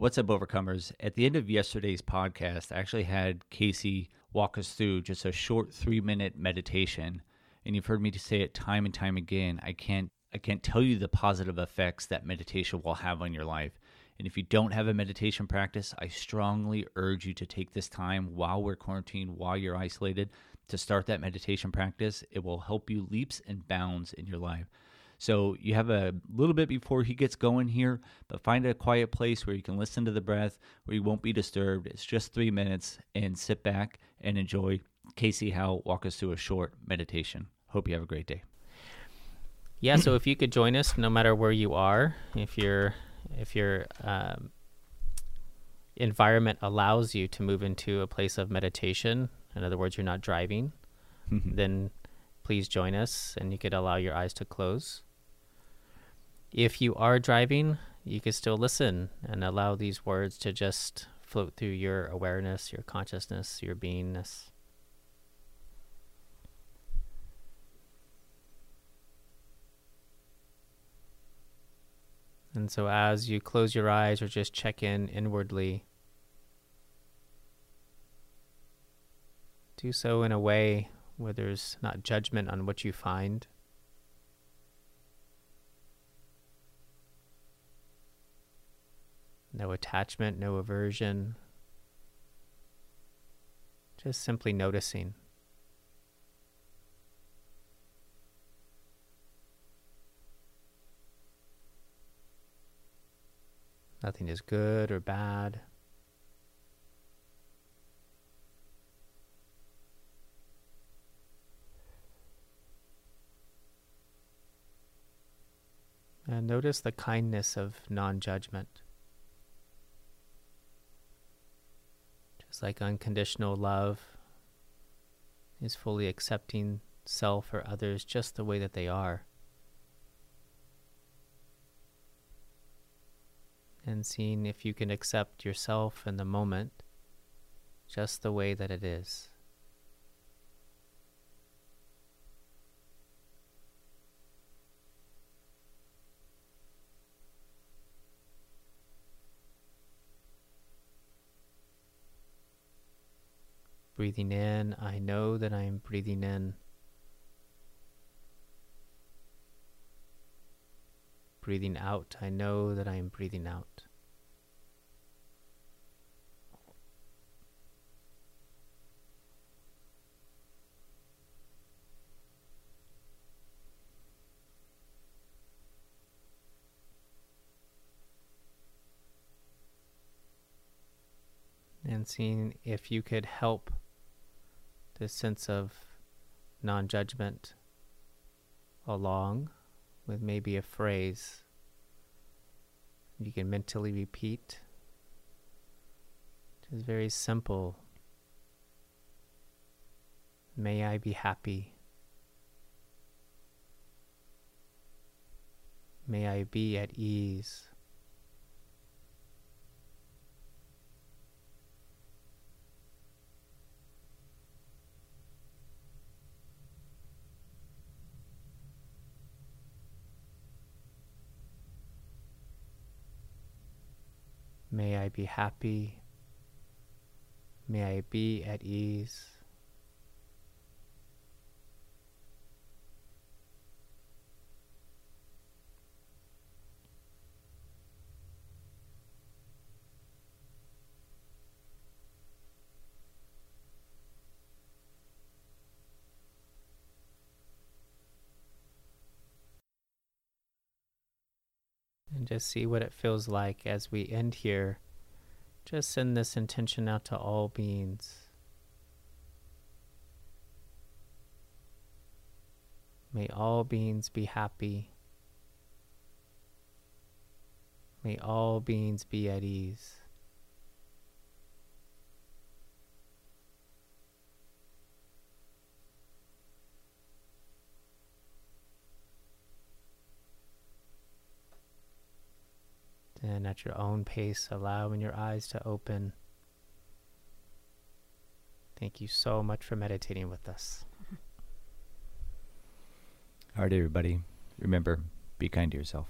What's up, overcomers? At the end of yesterday's podcast, I actually had Casey walk us through just a short three minute meditation. And you've heard me say it time and time again. I can't I can't tell you the positive effects that meditation will have on your life. And if you don't have a meditation practice, I strongly urge you to take this time while we're quarantined, while you're isolated, to start that meditation practice. It will help you leaps and bounds in your life. So you have a little bit before he gets going here, but find a quiet place where you can listen to the breath, where you won't be disturbed. It's just three minutes, and sit back and enjoy. Casey Howe walk us through a short meditation. Hope you have a great day. Yeah, so if you could join us, no matter where you are, if your if your um, environment allows you to move into a place of meditation, in other words, you're not driving, then please join us, and you could allow your eyes to close. If you are driving, you can still listen and allow these words to just float through your awareness, your consciousness, your beingness. And so, as you close your eyes or just check in inwardly, do so in a way where there's not judgment on what you find. No attachment, no aversion. Just simply noticing. Nothing is good or bad. And notice the kindness of non judgment. Like unconditional love is fully accepting self or others just the way that they are. And seeing if you can accept yourself in the moment just the way that it is. Breathing in, I know that I am breathing in. Breathing out, I know that I am breathing out. And seeing if you could help this sense of non judgment along with maybe a phrase you can mentally repeat. It is very simple. May I be happy. May I be at ease. May I be happy. May I be at ease. And just see what it feels like as we end here. Just send this intention out to all beings. May all beings be happy. May all beings be at ease. And at your own pace, allowing your eyes to open. Thank you so much for meditating with us. All right, everybody. Remember, be kind to yourself.